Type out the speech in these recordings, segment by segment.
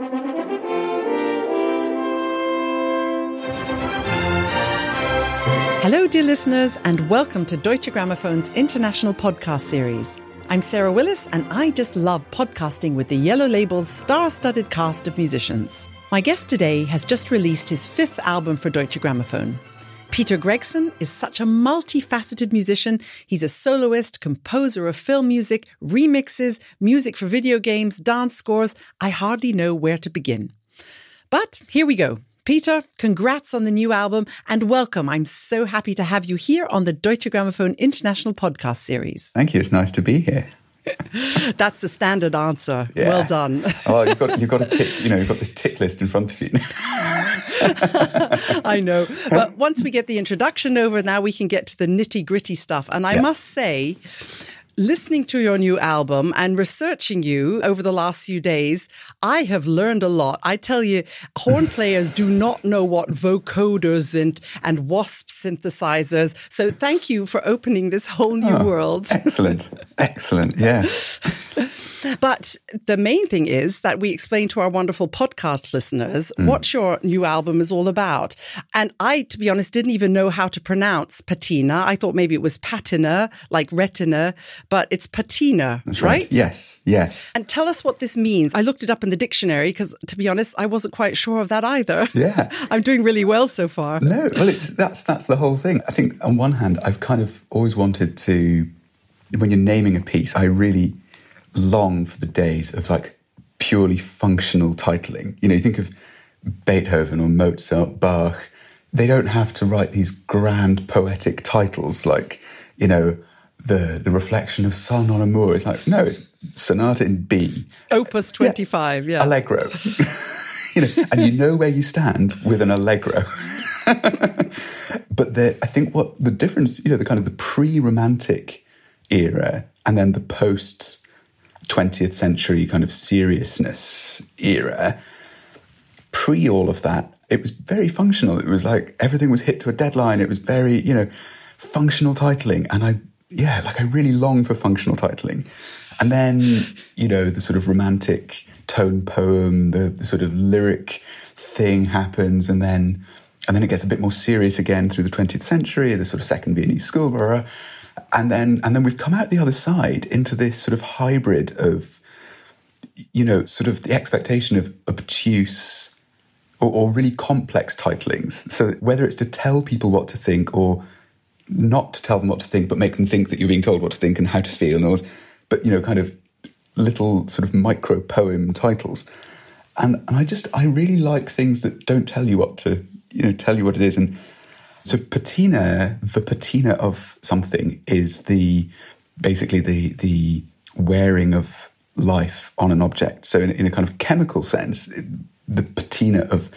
Hello, dear listeners, and welcome to Deutsche Grammophon's international podcast series. I'm Sarah Willis, and I just love podcasting with the Yellow Label's star studded cast of musicians. My guest today has just released his fifth album for Deutsche Grammophon. Peter Gregson is such a multifaceted musician. He's a soloist, composer of film music, remixes, music for video games, dance scores. I hardly know where to begin. But here we go. Peter, congrats on the new album and welcome. I'm so happy to have you here on the Deutsche Grammophon International Podcast Series. Thank you. It's nice to be here. That's the standard answer. Yeah. Well done. oh, you've got you've got a tick. You know, you've got this tick list in front of you. I know, um, but once we get the introduction over, now we can get to the nitty gritty stuff. And I yeah. must say, listening to your new album and researching you over the last few days, I have learned a lot. I tell you, horn players do not know what vocoders and, and wasp synthesizers. So thank you for opening this whole new oh, world. Excellent. Excellent. Yeah. But the main thing is that we explain to our wonderful podcast listeners mm. what your new album is all about. And I, to be honest, didn't even know how to pronounce patina. I thought maybe it was patina, like retina, but it's patina, That's right? right? Yes, yes. And tell us what this means. I looked it up in the dictionary because, to be honest, I wasn't quite sure of that either. Yeah. I'm doing really well so far. No, well, it's, that's, that's the whole thing. I think on one hand, I've kind of always wanted to, when you're naming a piece, I really long for the days of like purely functional titling. You know, you think of Beethoven or Mozart, Bach, they don't have to write these grand poetic titles like, you know, the the reflection of sun on a moor. It's like, no, it's sonata in B. Opus 25, yeah. yeah. Allegro. you know, and you know where you stand with an allegro. but the, I think what the difference, you know, the kind of the pre-romantic era and then the post 20th century kind of seriousness era, pre all of that, it was very functional. It was like everything was hit to a deadline. It was very, you know, functional titling. And I, yeah, like I really long for functional titling. And then, you know, the sort of romantic tone poem, the, the sort of lyric thing happens. And then, and then it gets a bit more serious again through the 20th century, the sort of second Viennese school and then and then we've come out the other side into this sort of hybrid of you know sort of the expectation of obtuse or, or really complex titlings. So whether it's to tell people what to think or not to tell them what to think but make them think that you're being told what to think and how to feel and all but you know kind of little sort of micro poem titles. And and I just I really like things that don't tell you what to you know tell you what it is. And so patina, the patina of something is the basically the the wearing of life on an object. So in, in a kind of chemical sense, the patina of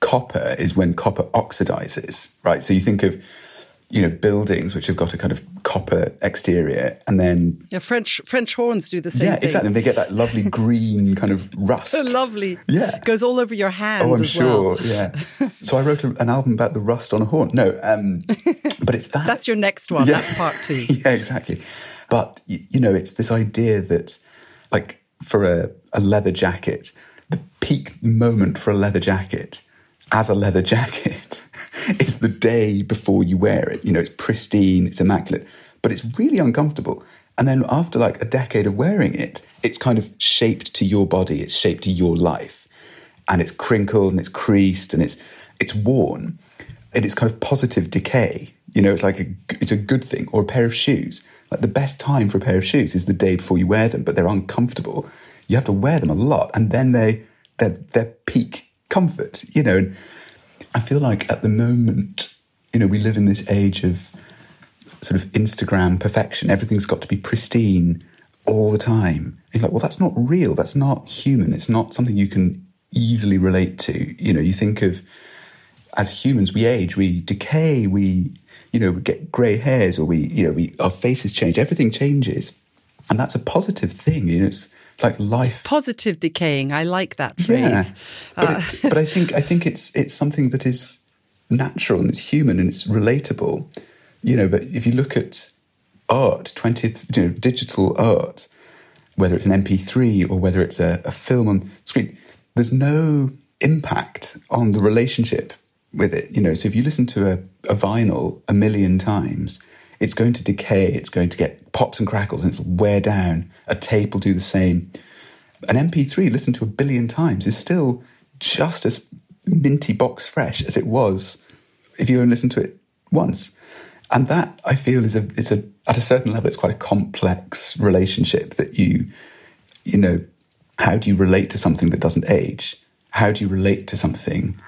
copper is when copper oxidizes, right? So you think of you know buildings which have got a kind of copper exterior and then yeah french french horns do the same yeah thing. exactly. And they get that lovely green kind of rust. Lovely. Yeah. Goes all over your hands oh i'm sure well. yeah. So i wrote a, an album about the rust on a horn. No um but it's that. That's your next one. Yeah. that's part two. Yeah exactly. But you know it's this idea that like for a, a leather jacket the peak moment for a leather jacket as a leather jacket is the day before you wear it. You know, it's pristine, it's immaculate, but it's really uncomfortable. And then after like a decade of wearing it, it's kind of shaped to your body, it's shaped to your life. And it's crinkled and it's creased and it's it's worn. And it's kind of positive decay. You know, it's like a, it's a good thing. Or a pair of shoes. Like the best time for a pair of shoes is the day before you wear them, but they're uncomfortable. You have to wear them a lot, and then they they're, they're peak comfort. You know, and I feel like at the moment, you know, we live in this age of sort of Instagram perfection. Everything's got to be pristine all the time. You're like, well, that's not real. That's not human. It's not something you can easily relate to. You know, you think of as humans, we age, we decay, we, you know, we get grey hairs or we, you know, we, our faces change. Everything changes. And that's a positive thing. You know, it's, it's like life. Positive decaying. I like that phrase. Yeah. But, uh, but I think I think it's it's something that is natural and it's human and it's relatable. You know, but if you look at art, twentieth, you know, digital art, whether it's an MP3 or whether it's a, a film on screen, there's no impact on the relationship with it. You know, so if you listen to a, a vinyl a million times, it's going to decay, it's going to get pops and crackles, and it's wear down. A tape will do the same. An MP3 listened to a billion times is still just as minty box fresh as it was if you only listen to it once. And that I feel is a it's a at a certain level it's quite a complex relationship that you you know how do you relate to something that doesn't age? How do you relate to something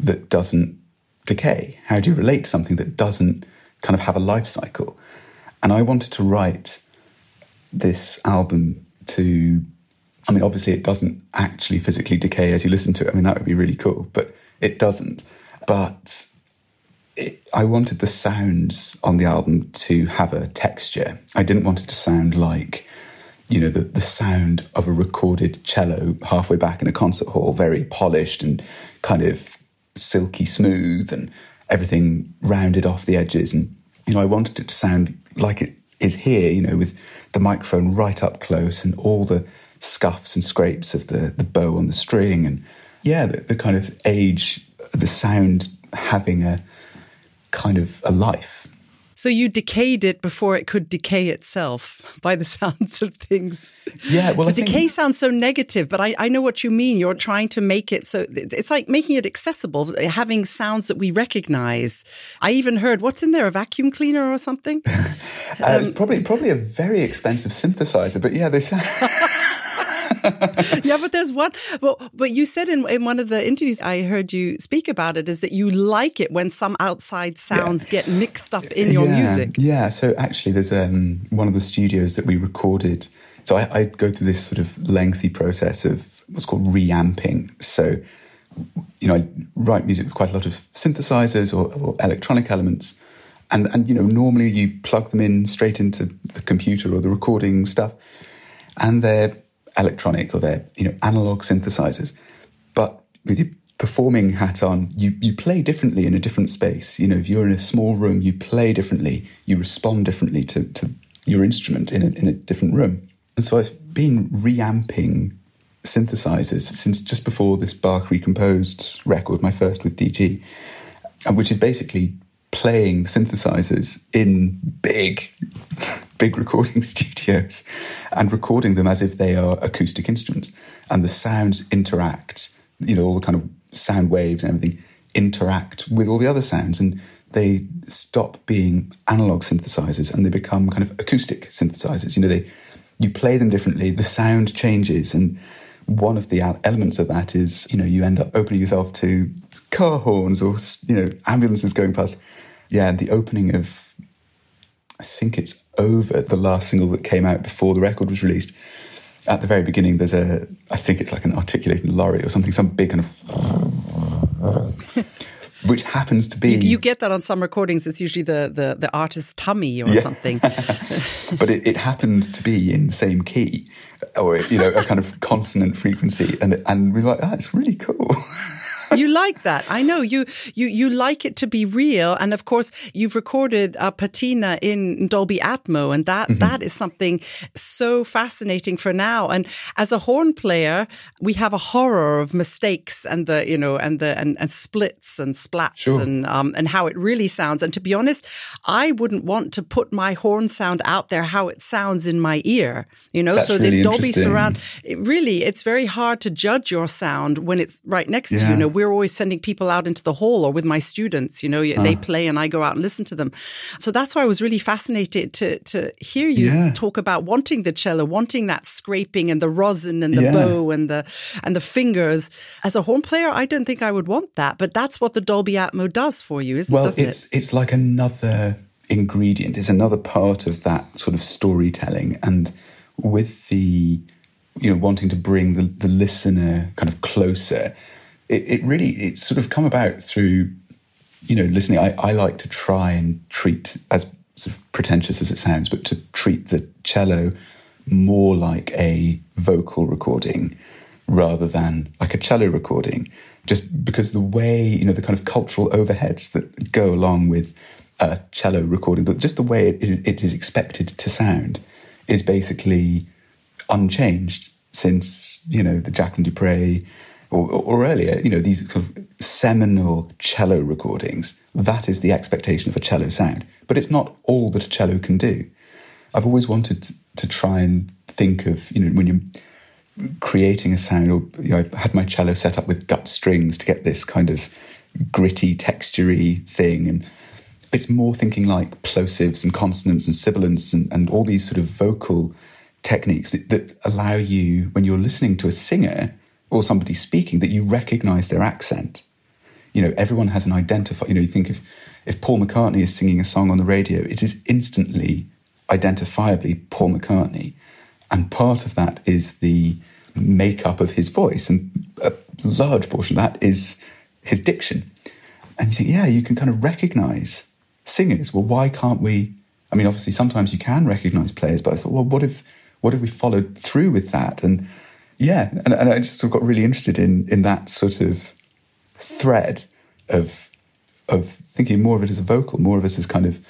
that doesn't decay? How do you relate to something that doesn't kind of have a life cycle? And I wanted to write this album to, I mean, obviously it doesn't actually physically decay as you listen to it. I mean, that would be really cool, but it doesn't. But it, I wanted the sounds on the album to have a texture. I didn't want it to sound like, you know, the, the sound of a recorded cello halfway back in a concert hall, very polished and kind of silky smooth and everything rounded off the edges. And, you know, I wanted it to sound like it is here, you know, with the microphone right up close and all the scuffs and scrapes of the, the bow on the string. And yeah, the, the kind of age, the sound having a kind of a life. So you decayed it before it could decay itself by the sounds of things. Yeah, well, decay sounds so negative, but I, I know what you mean. You're trying to make it so it's like making it accessible, having sounds that we recognize. I even heard what's in there, a vacuum cleaner or something. uh, um, probably, probably a very expensive synthesizer, but yeah, they sound. yeah, but there's one. Well, but you said in, in one of the interviews I heard you speak about it is that you like it when some outside sounds yeah. get mixed up in your yeah. music. Yeah. So actually, there's um, one of the studios that we recorded. So I, I go through this sort of lengthy process of what's called reamping. So you know, I write music with quite a lot of synthesizers or, or, electronic elements. And, and, you know, normally you plug them in straight into the computer or the recording stuff. And they're electronic or they're you know analog synthesizers, but with your performing hat on, you you play differently in a different space. You know, if you're in a small room, you play differently, you respond differently to, to your instrument in a, in a different room. And so I've been reamping synthesizers since just before this Bach Recomposed record, my first with DG, which is basically playing synthesizers in big, big recording studios and recording them as if they are acoustic instruments. And the sounds interact, you know, all the kind of sound waves and everything interact with all the other sounds. And they stop being analog synthesizers and they become kind of acoustic synthesizers. You know, they, you play them differently, the sound changes. And one of the elements of that is, you know, you end up opening yourself to car horns or, you know, ambulances going past yeah, the opening of, I think it's over the last single that came out before the record was released. At the very beginning, there's a, I think it's like an articulating lorry or something, some big kind of, which happens to be. You, you, get that on some recordings. It's usually the the, the artist's tummy or yeah. something. but it, it happened to be in the same key, or you know, a kind of consonant frequency, and and we we're like, oh, it's really cool you like that. I know you, you, you like it to be real. And of course, you've recorded uh, Patina in Dolby Atmos, and that, mm-hmm. that is something so fascinating for now. And as a horn player, we have a horror of mistakes and the, you know, and the, and, and splits and splats sure. and, um, and how it really sounds. And to be honest, I wouldn't want to put my horn sound out there how it sounds in my ear, you know? That's so really if Dolby surround, it really, it's very hard to judge your sound when it's right next yeah. to you. You know, we're always sending people out into the hall or with my students, you know, uh. they play and I go out and listen to them. So that's why I was really fascinated to, to hear you yeah. talk about wanting the cello, wanting that scraping and the rosin and the yeah. bow and the, and the fingers. As a horn player, I don't think I would want that, but that's what the Dolby Atmos does for you, isn't well, it? Well, it's, it's like another ingredient. It's another part of that sort of storytelling. And with the, you know, wanting to bring the, the listener kind of closer, it, it really it's sort of come about through you know listening. I, I like to try and treat as sort of pretentious as it sounds, but to treat the cello more like a vocal recording rather than like a cello recording, just because the way, you know, the kind of cultural overheads that go along with a cello recording, just the way it, it is expected to sound is basically unchanged since, you know, the Jacqueline du Pré or, or earlier, you know, these sort of seminal cello recordings, that is the expectation of a cello sound. But it's not all that a cello can do. I've always wanted to, to try and think of, you know, when you're creating a sound, or, you know, I had my cello set up with gut strings to get this kind of gritty, textury thing. And it's more thinking like plosives and consonants and sibilants and, and all these sort of vocal techniques that, that allow you, when you're listening to a singer, or somebody speaking that you recognize their accent. You know, everyone has an identifier. You know, you think if, if Paul McCartney is singing a song on the radio, it is instantly, identifiably Paul McCartney. And part of that is the makeup of his voice. And a large portion of that is his diction. And you think, yeah, you can kind of recognize singers. Well, why can't we? I mean, obviously, sometimes you can recognize players, but I thought, well, what if, what if we followed through with that? And yeah, and, and I just sort of got really interested in in that sort of thread of of thinking more of it as a vocal, more of it as kind of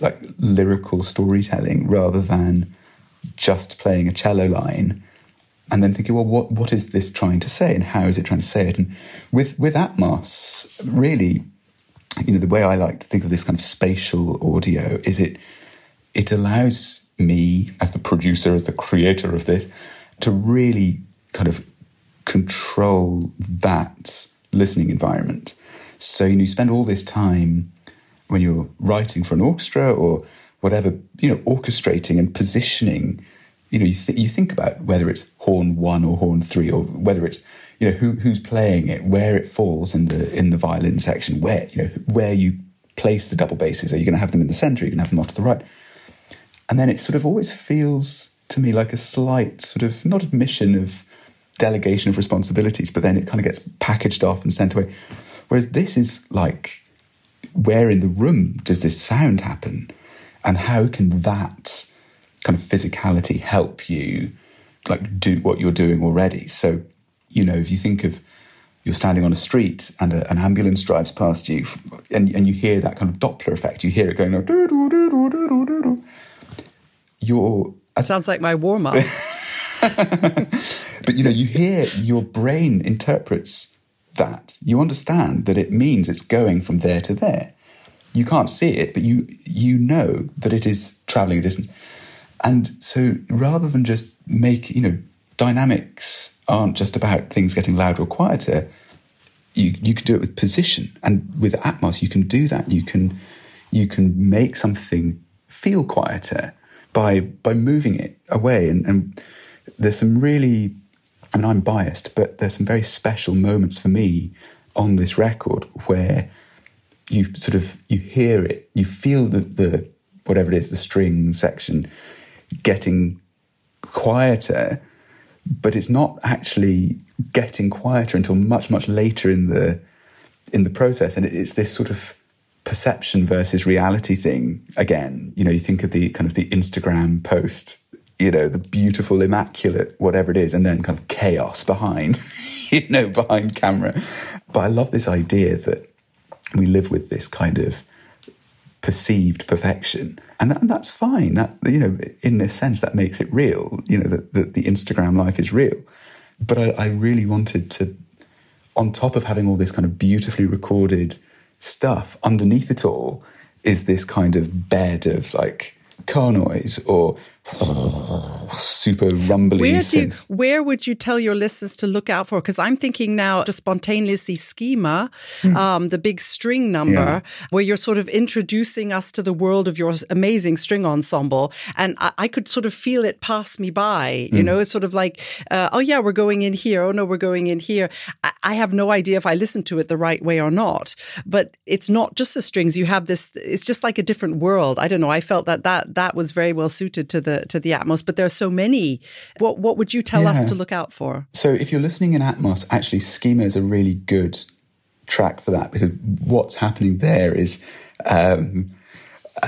like lyrical storytelling rather than just playing a cello line and then thinking, well, what, what is this trying to say and how is it trying to say it? And with, with Atmos, really, you know, the way I like to think of this kind of spatial audio is it, it allows me as the producer, as the creator of this, to really kind of control that listening environment. So you, know, you spend all this time when you're writing for an orchestra or whatever, you know, orchestrating and positioning. You know, you, th- you think about whether it's horn one or horn three, or whether it's you know who, who's playing it, where it falls in the in the violin section, where you know where you place the double basses. Are you going to have them in the center? Are you going to have them off to the right? And then it sort of always feels to me like a slight sort of not admission of delegation of responsibilities, but then it kind of gets packaged off and sent away. Whereas this is like, where in the room does this sound happen? And how can that kind of physicality help you like do what you're doing already? So, you know, if you think of you're standing on a street and a, an ambulance drives past you and, and you hear that kind of Doppler effect, you hear it going, you're. Sounds like my warm up. but you know, you hear your brain interprets that. You understand that it means it's going from there to there. You can't see it, but you you know that it is traveling a distance. And so rather than just make, you know, dynamics aren't just about things getting louder or quieter. You you can do it with position. And with Atmos you can do that. You can you can make something feel quieter by by moving it away. And, and there's some really, and I'm biased, but there's some very special moments for me on this record where you sort of you hear it, you feel the, the whatever it is, the string section getting quieter, but it's not actually getting quieter until much much later in the in the process, and it's this sort of perception versus reality thing again. You know, you think of the kind of the Instagram post you know, the beautiful, immaculate, whatever it is, and then kind of chaos behind, you know, behind camera. But I love this idea that we live with this kind of perceived perfection. And, that, and that's fine. That, you know, in a sense, that makes it real, you know, that, that the Instagram life is real. But I, I really wanted to, on top of having all this kind of beautifully recorded stuff, underneath it all is this kind of bed of like car noise or super rumbly. Where, do where would you tell your listeners to look out for? Because I'm thinking now just spontaneously schema, mm. um, the big string number, yeah. where you're sort of introducing us to the world of your amazing string ensemble. And I, I could sort of feel it pass me by, you mm. know, it's sort of like, uh, oh yeah, we're going in here. Oh no, we're going in here. I, I have no idea if I listen to it the right way or not, but it's not just the strings. You have this, it's just like a different world. I don't know. I felt that that, that was very well suited to the, to the Atmos, but there are so many. What what would you tell yeah. us to look out for? So if you're listening in Atmos, actually Schema is a really good track for that because what's happening there is um,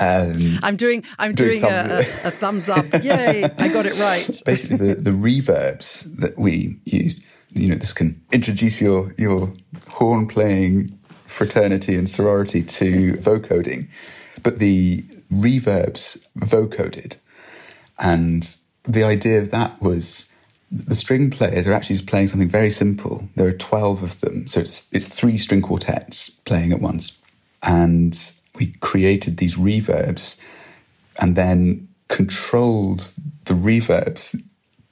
um, I'm doing I'm doing, doing thumb- a, a, a, thumbs up. Yay! I got it right. Basically, the, the reverbs that we used. You know, this can introduce your your horn playing fraternity and sorority to vocoding, but the reverbs vocoded and the idea of that was the string players are actually just playing something very simple. There are 12 of them. So it's, it's three string quartets playing at once. And we created these reverbs and then controlled the reverbs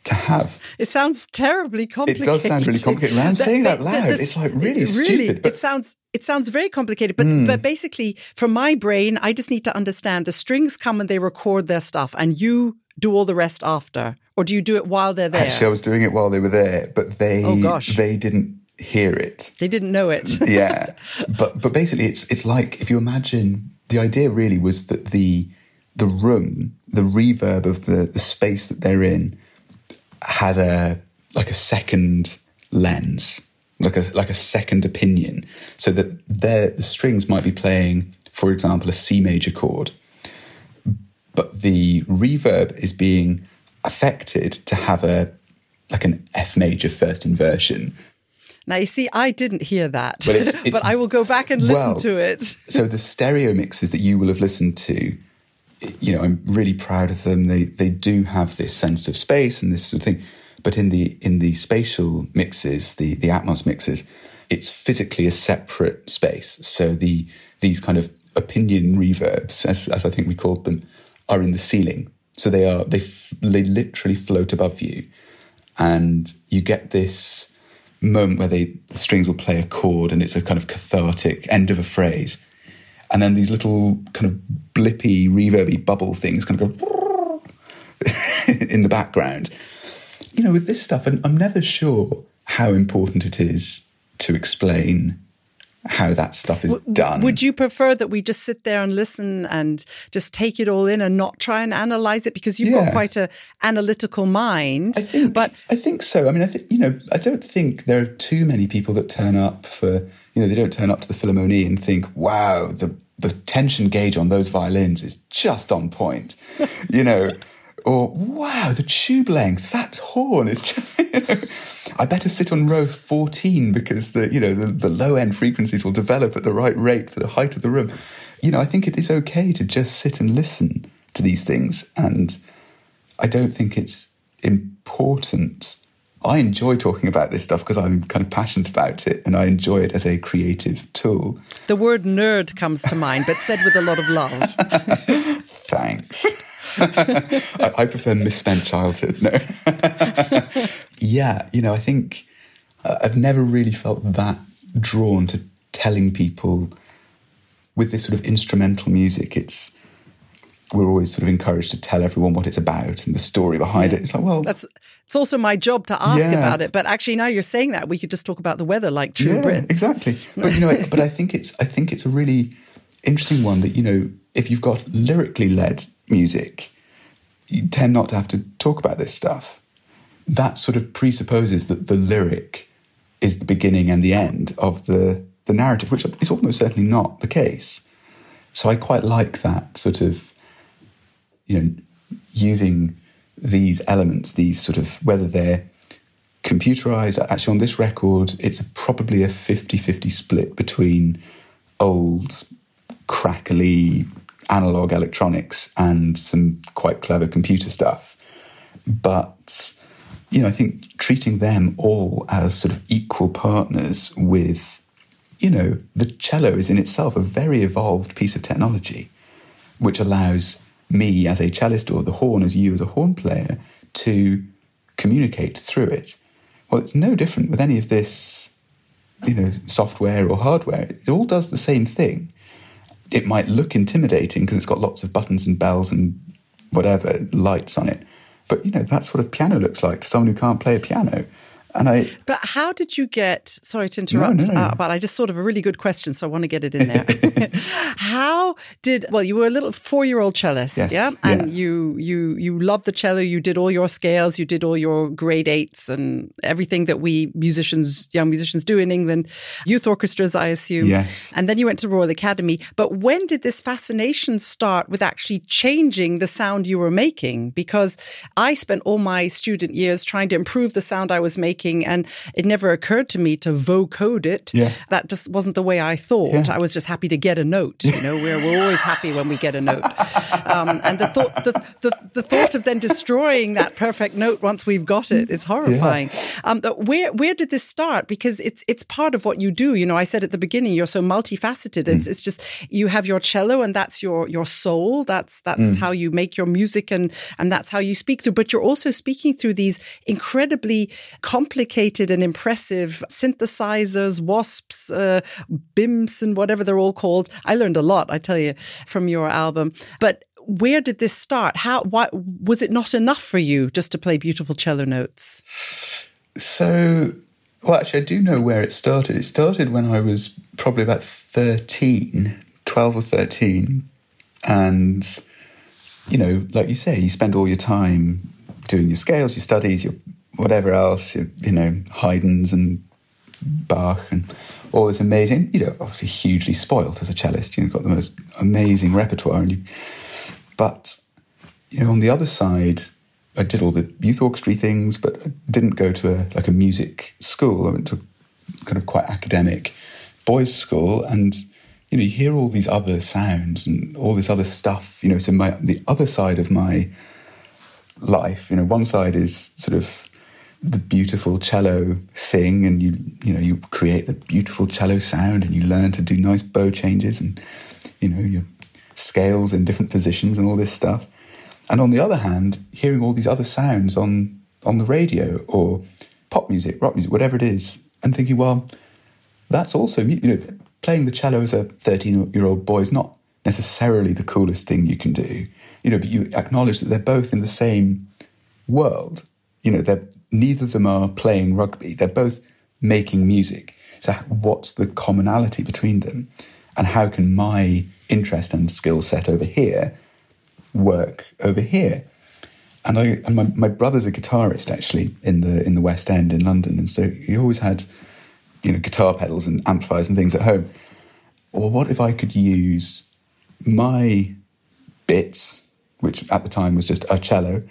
to have. It sounds terribly complicated. It does sound really complicated. When I'm saying that loud, it's like really, it, really stupid. But it sounds it sounds very complicated. But mm. but basically, from my brain, I just need to understand the strings come and they record their stuff, and you do all the rest after, or do you do it while they're there? Actually, I was doing it while they were there, but they oh, gosh. they didn't hear it. They didn't know it. yeah, but but basically, it's it's like if you imagine the idea really was that the the room, the reverb of the the space that they're in had a like a second lens, like a like a second opinion, so that their the strings might be playing, for example, a C major chord, but the reverb is being affected to have a like an F major first inversion. Now you see, I didn't hear that, but, it's, it's, but I will go back and listen well, to it. so the stereo mixes that you will have listened to you know, I'm really proud of them. They they do have this sense of space and this sort of thing. But in the in the spatial mixes, the the Atmos mixes, it's physically a separate space. So the these kind of opinion reverbs, as as I think we called them, are in the ceiling. So they are they f- they literally float above you, and you get this moment where they the strings will play a chord, and it's a kind of cathartic end of a phrase and then these little kind of blippy, reverby bubble things kind of go in the background. You know, with this stuff, and I'm never sure how important it is to explain how that stuff is done. Would you prefer that we just sit there and listen and just take it all in and not try and analyze it because you've yeah. got quite a analytical mind? I think, but I think so. I mean, I think you know, I don't think there are too many people that turn up for you know they don't turn up to the Philharmonie and think, wow, the the tension gauge on those violins is just on point, you know. Or wow, the tube length, that horn is. Just, you know, I better sit on row fourteen because the you know the, the low end frequencies will develop at the right rate for the height of the room. You know, I think it is okay to just sit and listen to these things, and I don't think it's important. I enjoy talking about this stuff because I'm kind of passionate about it and I enjoy it as a creative tool. The word nerd comes to mind, but said with a lot of love. Thanks. I, I, prefer misspent childhood. No. yeah, you know, I think uh, I've never really felt that drawn to telling people with this sort of instrumental music. It's we're always sort of encouraged to tell everyone what it's about and the story behind yeah. it. It's like, well, that's it's also my job to ask yeah. about it. But actually, now you're saying that, we could just talk about the weather like true yeah, Brits. Exactly. But you know, but I think it's I think it's a really interesting one that you know if you've got lyrically led music, you tend not to have to talk about this stuff. That sort of presupposes that the lyric is the beginning and the end of the the narrative, which is almost certainly not the case. So I quite like that sort of you know, using these elements, these sort of, whether they're computerized, actually on this record, it's probably a 50 50 split between old, crackly analog electronics and some quite clever computer stuff. But, you know, I think treating them all as sort of equal partners with, you know, the cello is in itself a very evolved piece of technology, which allows me as a cellist or the horn as you as a horn player to communicate through it. Well, it's no different with any of this, you know, software or hardware. It all does the same thing. It might look intimidating because it's got lots of buttons and bells and whatever lights on it. But you know, that's what a piano looks like to someone who can't play a piano. And I, but how did you get? Sorry to interrupt, no, no. Uh, but I just thought of a really good question, so I want to get it in there. how did? Well, you were a little four-year-old cellist, yes, yeah, and yeah. you you you loved the cello. You did all your scales, you did all your grade eights, and everything that we musicians, young musicians, do in England. Youth orchestras, I assume. Yes. And then you went to Royal Academy. But when did this fascination start with actually changing the sound you were making? Because I spent all my student years trying to improve the sound I was making And it never occurred to me to vocode it. Yeah. That just wasn't the way I thought. Yeah. I was just happy to get a note. You know, we're, we're always happy when we get a note. Um, and the thought, the, the, the, thought of then destroying that perfect note once we've got it is horrifying. Yeah. Um, where, where did this start? Because it's, it's part of what you do. You know, I said at the beginning, you're so multifaceted. It's, mm. it's just, you have your cello and that's your, your soul. That's, that's mm. how you make your music and, and that's how you speak through. But you're also speaking through these incredibly complicated and impressive synthesizers, wasps, uh, BIMs, and whatever they're all called. I learned a lot, I tell you, from your album. But where did this start? How? Why was it not enough for you just to play beautiful cello notes? So, well, actually, I do know where it started. It started when I was probably about 13, 12 or 13. And, you know, like you say, you spend all your time doing your scales, your studies, your whatever else, you know, Haydn's and Bach and all this amazing, you know, obviously hugely spoilt as a cellist. You know, got the most amazing repertoire. You, but, you know, on the other side, I did all the youth orchestra things, but I didn't go to a like a music school. I went to kind of quite academic boys' school, and you know, you hear all these other sounds and all this other stuff. You know, so my the other side of my life, you know, one side is sort of the beautiful cello thing, and you you know you create the beautiful cello sound, and you learn to do nice bow changes, and you know your scales in different positions and all this stuff. And on the other hand, hearing all these other sounds on on the radio or pop music, rock music, whatever it is, and thinking, well, that's also you know playing the cello as a thirteen year old boy is not necessarily the coolest thing you can do, you know, but you acknowledge that they're both in the same world. You know, they're neither of them are playing rugby; they're both making music. So, what's the commonality between them, and how can my interest and skill set over here work over here. And I and my, my brother's a guitarist actually in the in the West End in London, and so he always had you know guitar pedals and amplifiers and things at home. Well, what if I could use my bits, which at the time was just a cello,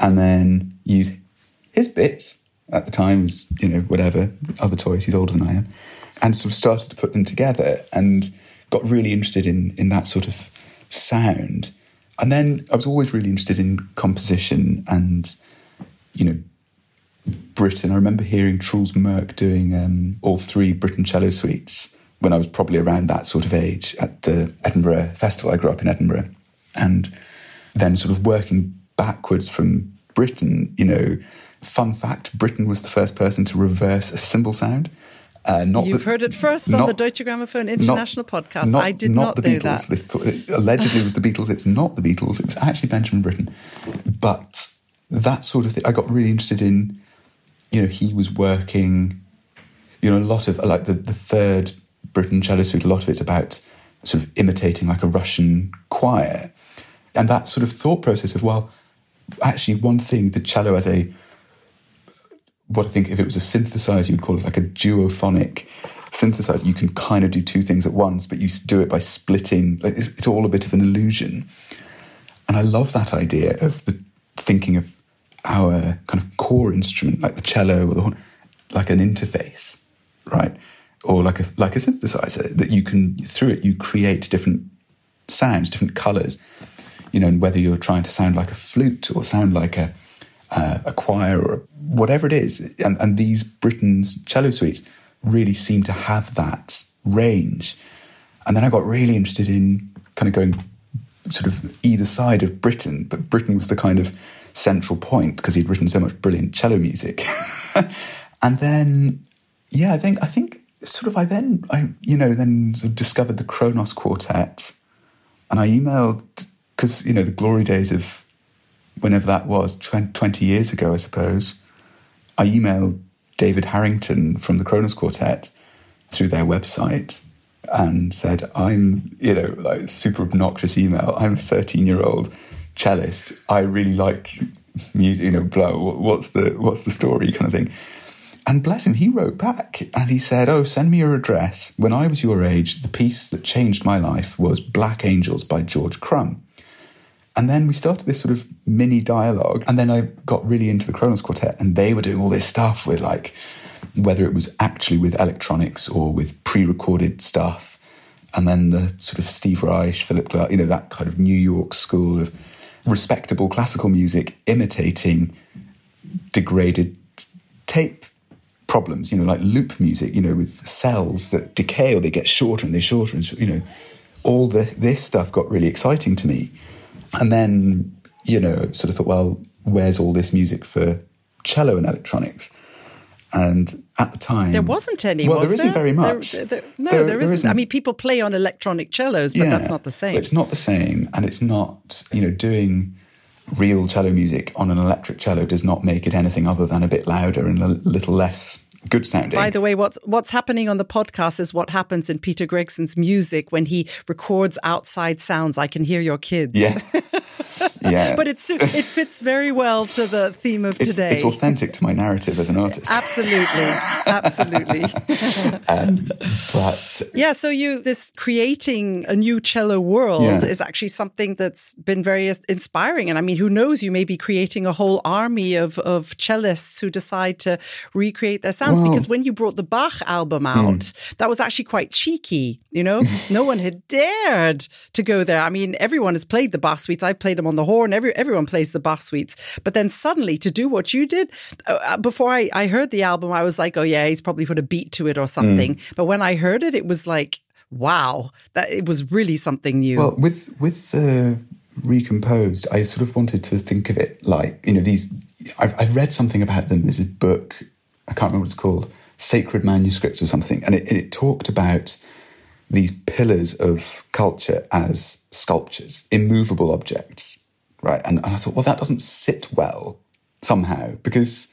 and then use his bits at the time was you know whatever other toys. He's older than I am, and sort of started to put them together and got really interested in in that sort of sound and then I was always really interested in composition and, you know, Britten. I remember hearing Truls Mørch doing um, all three Britten cello suites when I was probably around that sort of age at the Edinburgh Festival. I grew up in Edinburgh. And then sort of working backwards from Britten, you know, fun fact Britten was the first person to reverse a cymbal sound. Uh, You've the, heard it first not, on the Deutsche Grammophon International not, podcast. Not, I did not, the know Beatles. that. Allegedly, it was the Beatles. It's not the Beatles. It was actually Benjamin Britten. But that sort of thing, I got really interested in. You know, he was working. You know, a lot of like the the third Britten cello suite. A lot of it's about sort of imitating like a Russian choir, and that sort of thought process of well, actually, one thing the cello as a what I think if it was a synthesizer, you'd call it like a duophonic synthesizer. You can kind of do two things at once, but you do it by splitting. Like it's, it's all a bit of an illusion. And I love that idea of the thinking of our kind of core instrument, like the cello or the horn, like an interface, right? Or like a like a synthesizer that you can through it you create different sounds, different colors. You know, and whether you're trying to sound like a flute or sound like a uh, a choir or whatever it is. And, and these Britten's cello suites really seem to have that range. And then I got really interested in kind of going sort of either side of Britten, but Britten was the kind of central point because he'd written so much brilliant cello music. and then, yeah, I think I think sort of I then I you know then sort of discovered the Kronos Quartet, and I emailed because you know the glory days of whenever that was, 20 years ago, I suppose, I emailed David Harrington from the Kronos Quartet through their website and said, I'm, you know, like super obnoxious email. I'm a 13 year old cellist. I really like music, you know, blah, what's the, what's the story kind of thing. And bless him, he wrote back and he said, Oh, send me your address. When I was your age, the piece that changed my life was Black Angels by George Crumb. And then we started this sort of mini dialogue. And then I got really into the Kronos Quartet, and they were doing all this stuff with like, whether it was actually with electronics or with pre recorded stuff. And then the sort of Steve Reich, Philip Glass, you know, that kind of New York school of respectable classical music imitating degraded tape problems, you know, like loop music, you know, with cells that decay or they get shorter and they're shorter and, you know, all the, this stuff got really exciting to me. And then, you know, sort of thought, well, where's all this music for cello and electronics? And at the time, there wasn't any. Well, was there isn't there? very much. There, there, no, There- isn't. isn't. I mean, people play on electronic cellos, but that's not the same. It's not the same, and it's not. You know, doing real cello music on an electric cello does not make it anything other than a bit louder and a little less good sounding. By the way, what's what's happening on the podcast is what happens in Peter Gregson's music when he records outside sounds. I can hear your kids. yeah, yeah. But it's it fits very well to the theme of it's, today. it's authentic to my narrative as an artist. Absolutely, absolutely. Um, but Yeah, so you this creating a new cello world Yeah. is actually something that's been very inspiring. And I mean, who knows? You may be creating a whole army of of cellists who decide to recreate their sounds. Because when you brought the Bach album hmm. out, that was actually quite cheeky. You know, no one had dared to go there. I mean, everyone has played the Bach suites. I've played them on the horn. Every everyone plays the Bach suites. But then suddenly to do what you did, uh, uh, before I, I heard the album, I was like, oh yeah, he's probably put a beat to it or something. Mm. But when I heard it, it was like, wow, that it was really something new. Well, with with the recomposed, I sort of wanted to think of it like you know these. I've, I've read something about them. There's a book I can't remember what it's called, Sacred Manuscripts or something, and it, it talked about these pillars of culture as sculptures, immovable objects, right? And, and I thought, well, that doesn't sit well somehow because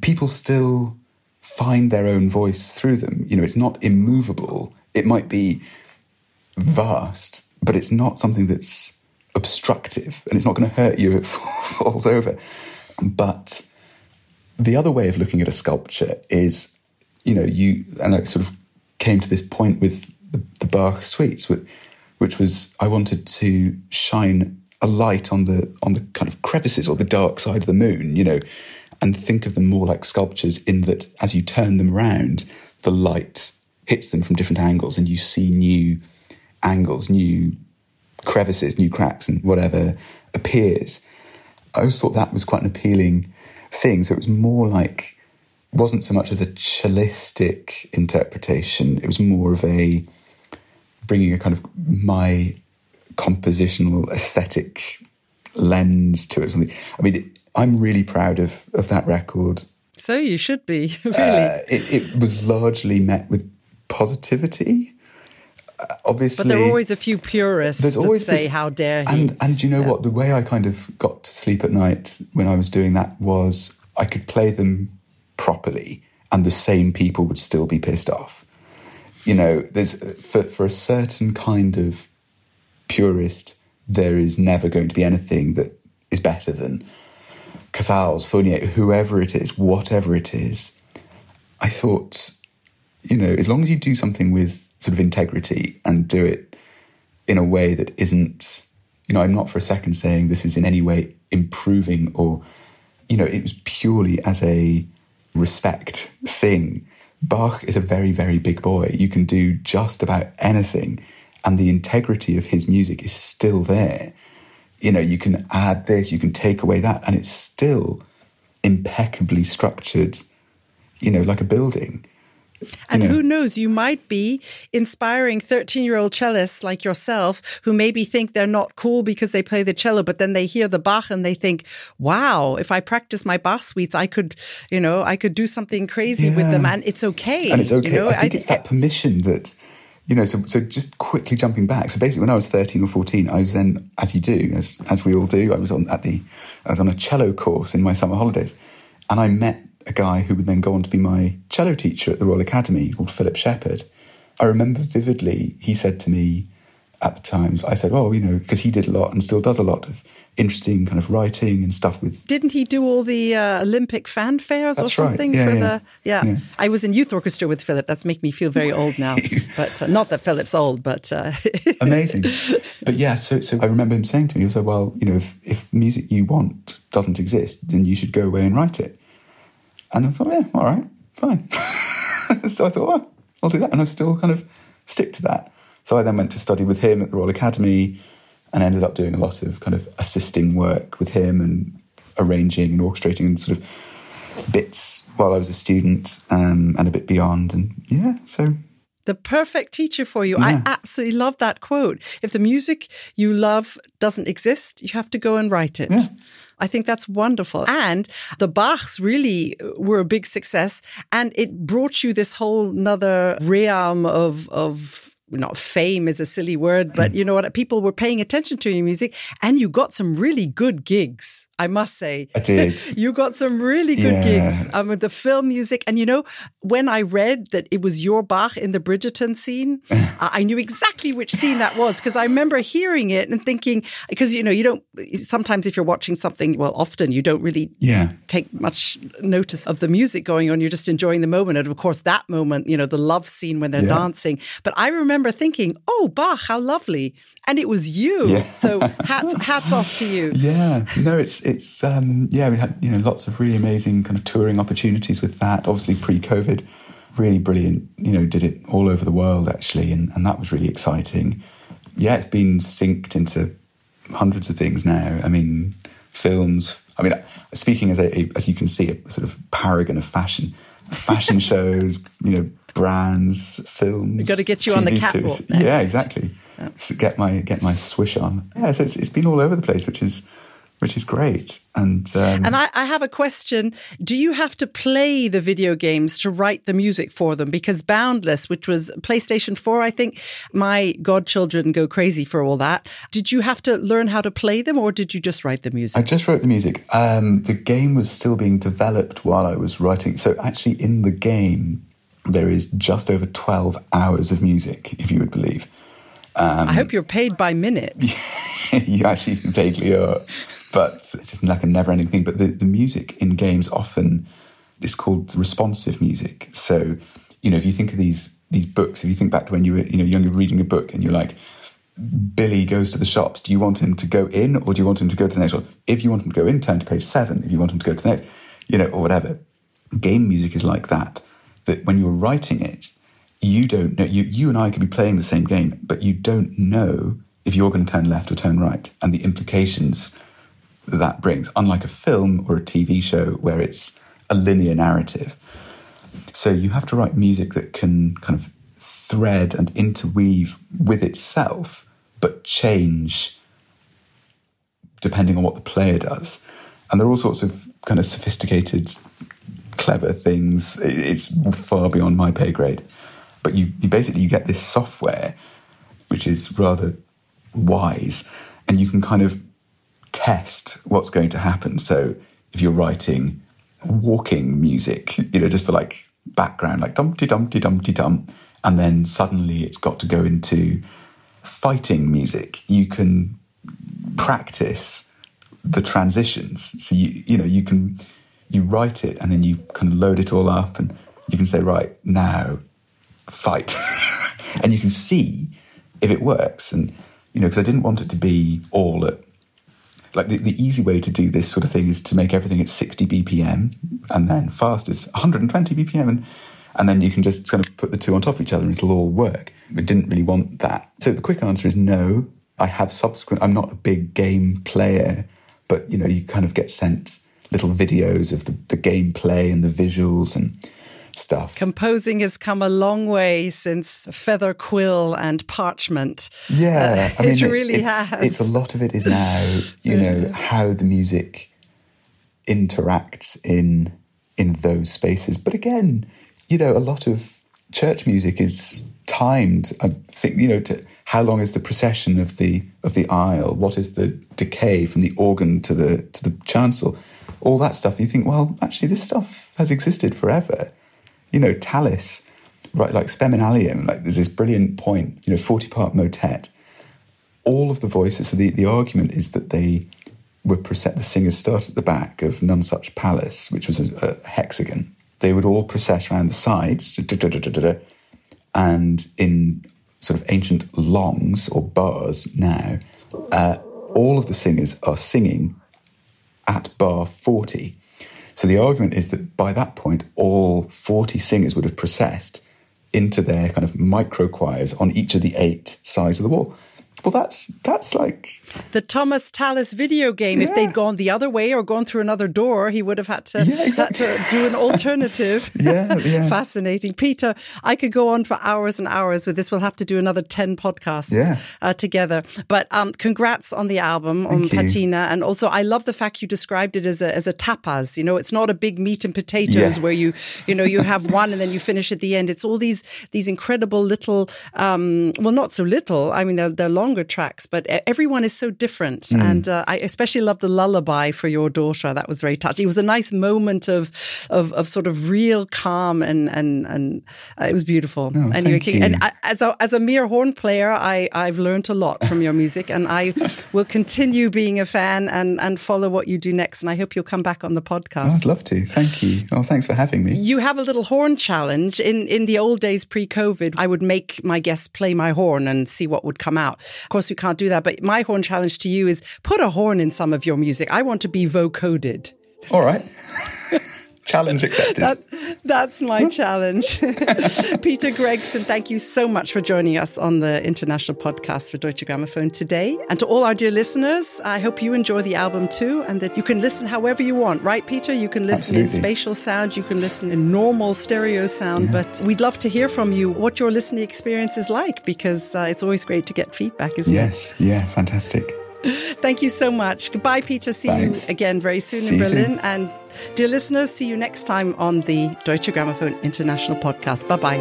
people still find their own voice through them. You know, it's not immovable. It might be vast, but it's not something that's obstructive and it's not going to hurt you if it falls over. But the other way of looking at a sculpture is, you know, you, and I sort of came to this point with the, the Bach suites, which was I wanted to shine a light on the on the kind of crevices or the dark side of the moon, you know, and think of them more like sculptures in that as you turn them around, the light hits them from different angles and you see new angles, new crevices, new cracks, and whatever appears. I always thought that was quite an appealing thing. So it was more like, wasn't so much as a cellistic interpretation, it was more of a bringing a kind of my compositional aesthetic lens to it. Something. I mean, I'm really proud of, of that record. so you should be really. Uh, it, it was largely met with positivity. Uh, obviously, but there are always a few purists there's that say, "How dare he?" And and you know what? The way I kind of got to sleep at night when I was doing that was I could play them properly, and the same people would still be pissed off. You know, there's for for a certain kind of purist, there is never going to be anything that is better than Casals, Fournier, whoever it is, whatever it is. I thought, you know, as long as you do something with sort of integrity and do it in a way that isn't, you know, I'm not for a second saying this is in any way improving or, you know, it was purely as a respect thing. Bach is a very, very big boy. You can do just about anything, and the integrity of his music is still there. You know, you can add this, you can take away that, and it's still impeccably structured, you know, like a building. And know. who knows, you might be inspiring 13 year old cellists like yourself who maybe think they're not cool because they play the cello, but then they hear the Bach and they think, wow, if I practice my Bach suites, I could, you know, I could do something crazy with them and it's okay. and it's okay. You know? I think it's that permission that, you know. So, so just quickly jumping back. So basically, when I was thirteen or fourteen, I was then, as you do, as as we all do, I was on at the, I was on a cello course in my summer holidays, and I met a guy who would then go on to be my cello teacher at the Royal Academy called Philip Sheppard. I remember vividly. He said to me, at the Times, I said, "Oh, you know," because he did a lot and still does a lot of interesting kind of writing and stuff with. Didn't he do all the uh, Olympic fanfares That's or something right. Yeah, for yeah. the? Yeah. Yeah. I was in youth orchestra with Philip. That's making me feel very old now. but uh, not that Philip's old, but uh, Amazing, but yeah. So, so I remember him saying to me, "He said, well, you know, if, if music you want doesn't exist, then you should go away and write it." And I thought, yeah, all right, fine. so I thought, well, I'll do that, and I still kind of stick to that. So I then went to study with him at the Royal Academy, and ended up doing a lot of kind of assisting work with him and arranging and orchestrating and sort of bits while I was a student um, and a bit beyond. And yeah, so the perfect teacher for you. I absolutely love that quote. If the music you love doesn't exist, you have to go and write it. Yeah. I think that's wonderful. And the Bachs really were a big success and it brought you this whole nother realm of, of, not fame is a silly word, but hmm. you know what? People were paying attention to your music and you got some really good gigs, I must say. I did. You got some really good Yeah. gigs um, with the film music. And you know, when I read that it was your Bach in the Bridgerton scene, I knew exactly which scene that was because I remember hearing it and thinking, because, you know, you don't, sometimes if you're watching something, well, often you don't really yeah. take much notice of the music going on. You're just enjoying the moment. And of course, that moment, you know, the love scene when they're Yeah. dancing. But I remember thinking, oh, Bach, how lovely. And it was you. Yeah. So hats, hats off to you. Yeah, no, it's it's um, yeah. We had you know lots of really amazing kind of touring opportunities with that. Obviously, pre-COVID, really brilliant. You know, did it all over the world actually, and and that was really exciting. Yeah, it's been synced into hundreds of things now. I mean, films. I mean, speaking as a, as you can see, a sort of paragon of fashion, fashion shows. You know, brands, films. We've got to get you on the TV catwalk. Yeah, exactly. So get my get my swish on. Yeah, so it's, it's been all over the place, which is which is great. And um, And I, I have a question. Do you have to play the video games to write the music for them? Because Boundless, which was PlayStation 4, I think my godchildren go crazy for all that. Did you have to learn how to play them or did you just write the music? I just wrote the music. Um, the game was still being developed while I was writing. So actually, in the game, there is just over twelve hours of music, if you would believe. I hope you're paid by minute. you actually vaguely are, but it's just like a never-ending thing. But the, the music in games often is called responsive music. So, you know, if you think of these these books, if you think back to when you were, you know, younger reading a book and you're like, Billy goes to the shops. Do you want him to go in or do you want him to go to the next one? If you want him to go in, turn to page seven. If you want him to go to the next, you know, or whatever. Game music is like that. That when you're writing it, you don't know. You, you and I could be playing the same game, but you don't know if you're going to turn left or turn right and the implications that that brings, unlike a film or a TV show where it's a linear narrative. So you have to write music that can kind of thread and interweave with itself, but change depending on what the player does. And there are all sorts of kind of sophisticated, clever things. It's far beyond my pay grade. But you, you basically you get this software which is rather wise, and you can kind of test what's going to happen. So if you're writing walking music, you know, just for like background, like dumpty dumpty dumpty dum, and then suddenly it's got to go into fighting music, you can practice the transitions. So you you know you can you write it and then you kind of load it all up and you can say right now fight and you can see if it works and you know because I didn't want it to be all at like the, the easy way to do this sort of thing is to make everything at 60 bpm and then fast is 120 bpm and and then you can just kind of put the two on top of each other and it'll all work. We didn't really want that. So the quick answer is no. I have subsequent, I'm not a big game player, but you know, you kind of get sent little videos of the, the gameplay and the visuals and stuff. Composing has come a long way since feather quill and parchment. Yeah, Uh, I mean, it really it's, has. It's a lot of it is now, you know, how the music interacts in in those spaces. But again, you know, a lot of church music is timed. I think you know, to, how long is the procession of the of the aisle? What is the decay from the organ to the to the chancel? All that stuff. You think, well, actually, this stuff has existed forever. You know, Tallis, right? Like Spem in alium. Like there's this brilliant point. You know, forty part motet all of the voices. So the, the argument is that they were process- the singers start at the back of Nonsuch Palace, which was a, a hexagon. They would all process around the sides, and in sort of ancient longs or bars now, uh, all of the singers are singing at bar 40. So the argument is that by that point, all 40 singers would have processed into their kind of micro choirs on each of the eight sides of the wall. Well, that's that's like the Thomas Tallis video game. Yeah. If they'd gone the other way or gone through another door, he would have had to, yeah, exactly. had to do an alternative. yeah, yeah. Fascinating. Peter, I could go on for hours and hours with this. We'll have to do another 10 podcasts yeah. uh, together. But um, congrats on the album, Thank on you. Patina. And also, I love the fact you described it as a, as a tapas. You know, it's not a big meat and potatoes where you, you know, you have one and then you finish at the end. It's all these, these incredible little, um, well, not so little. I mean, they're, they're long longer tracks, but everyone is so different. Mm. And uh, I especially love the lullaby for your daughter. That was very touching. It was a nice moment of of, of sort of real calm and and and uh, it was beautiful. Oh, anyway, and I, as a as a mere horn player, I I've learned a lot from your music, and I will continue being a fan and and follow what you do next. And I hope you'll come back on the podcast. Oh, I'd love to. Thank you. Oh, thanks for having me. You have a little horn challenge in in the old days pre-COVID. I would make my guests play my horn and see what would come out. Of course, we can't do that. But my horn challenge to you is put a horn in some of your music. I want to be vocoded. All right. Challenge accepted. That, that's my challenge. Peter Gregson, thank you so much for joining us on the international podcast for Deutsche Grammophon today. And to all our dear listeners, I hope you enjoy the album too and that you can listen however you want, right, Peter? You can listen Absolutely. in spatial sound, you can listen in normal stereo sound, yeah. but we'd love to hear from you what your listening experience is like because uh, it's always great to get feedback, isn't yes. it? Yes, yeah, fantastic. Thank you so much. Goodbye, Peter. See Thanks. you again very soon see in Berlin. Soon. And dear listeners, see you next time on the Deutsche Grammophon International Podcast. Bye bye.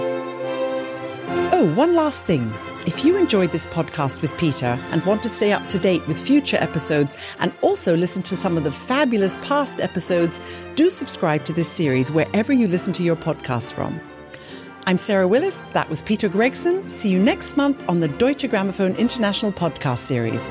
Oh, one last thing. If you enjoyed this podcast with Peter and want to stay up to date with future episodes and also listen to some of the fabulous past episodes, do subscribe to this series wherever you listen to your podcasts from. I'm Sarah Willis. That was Peter Gregson. See you next month on the Deutsche Grammophon International Podcast Series.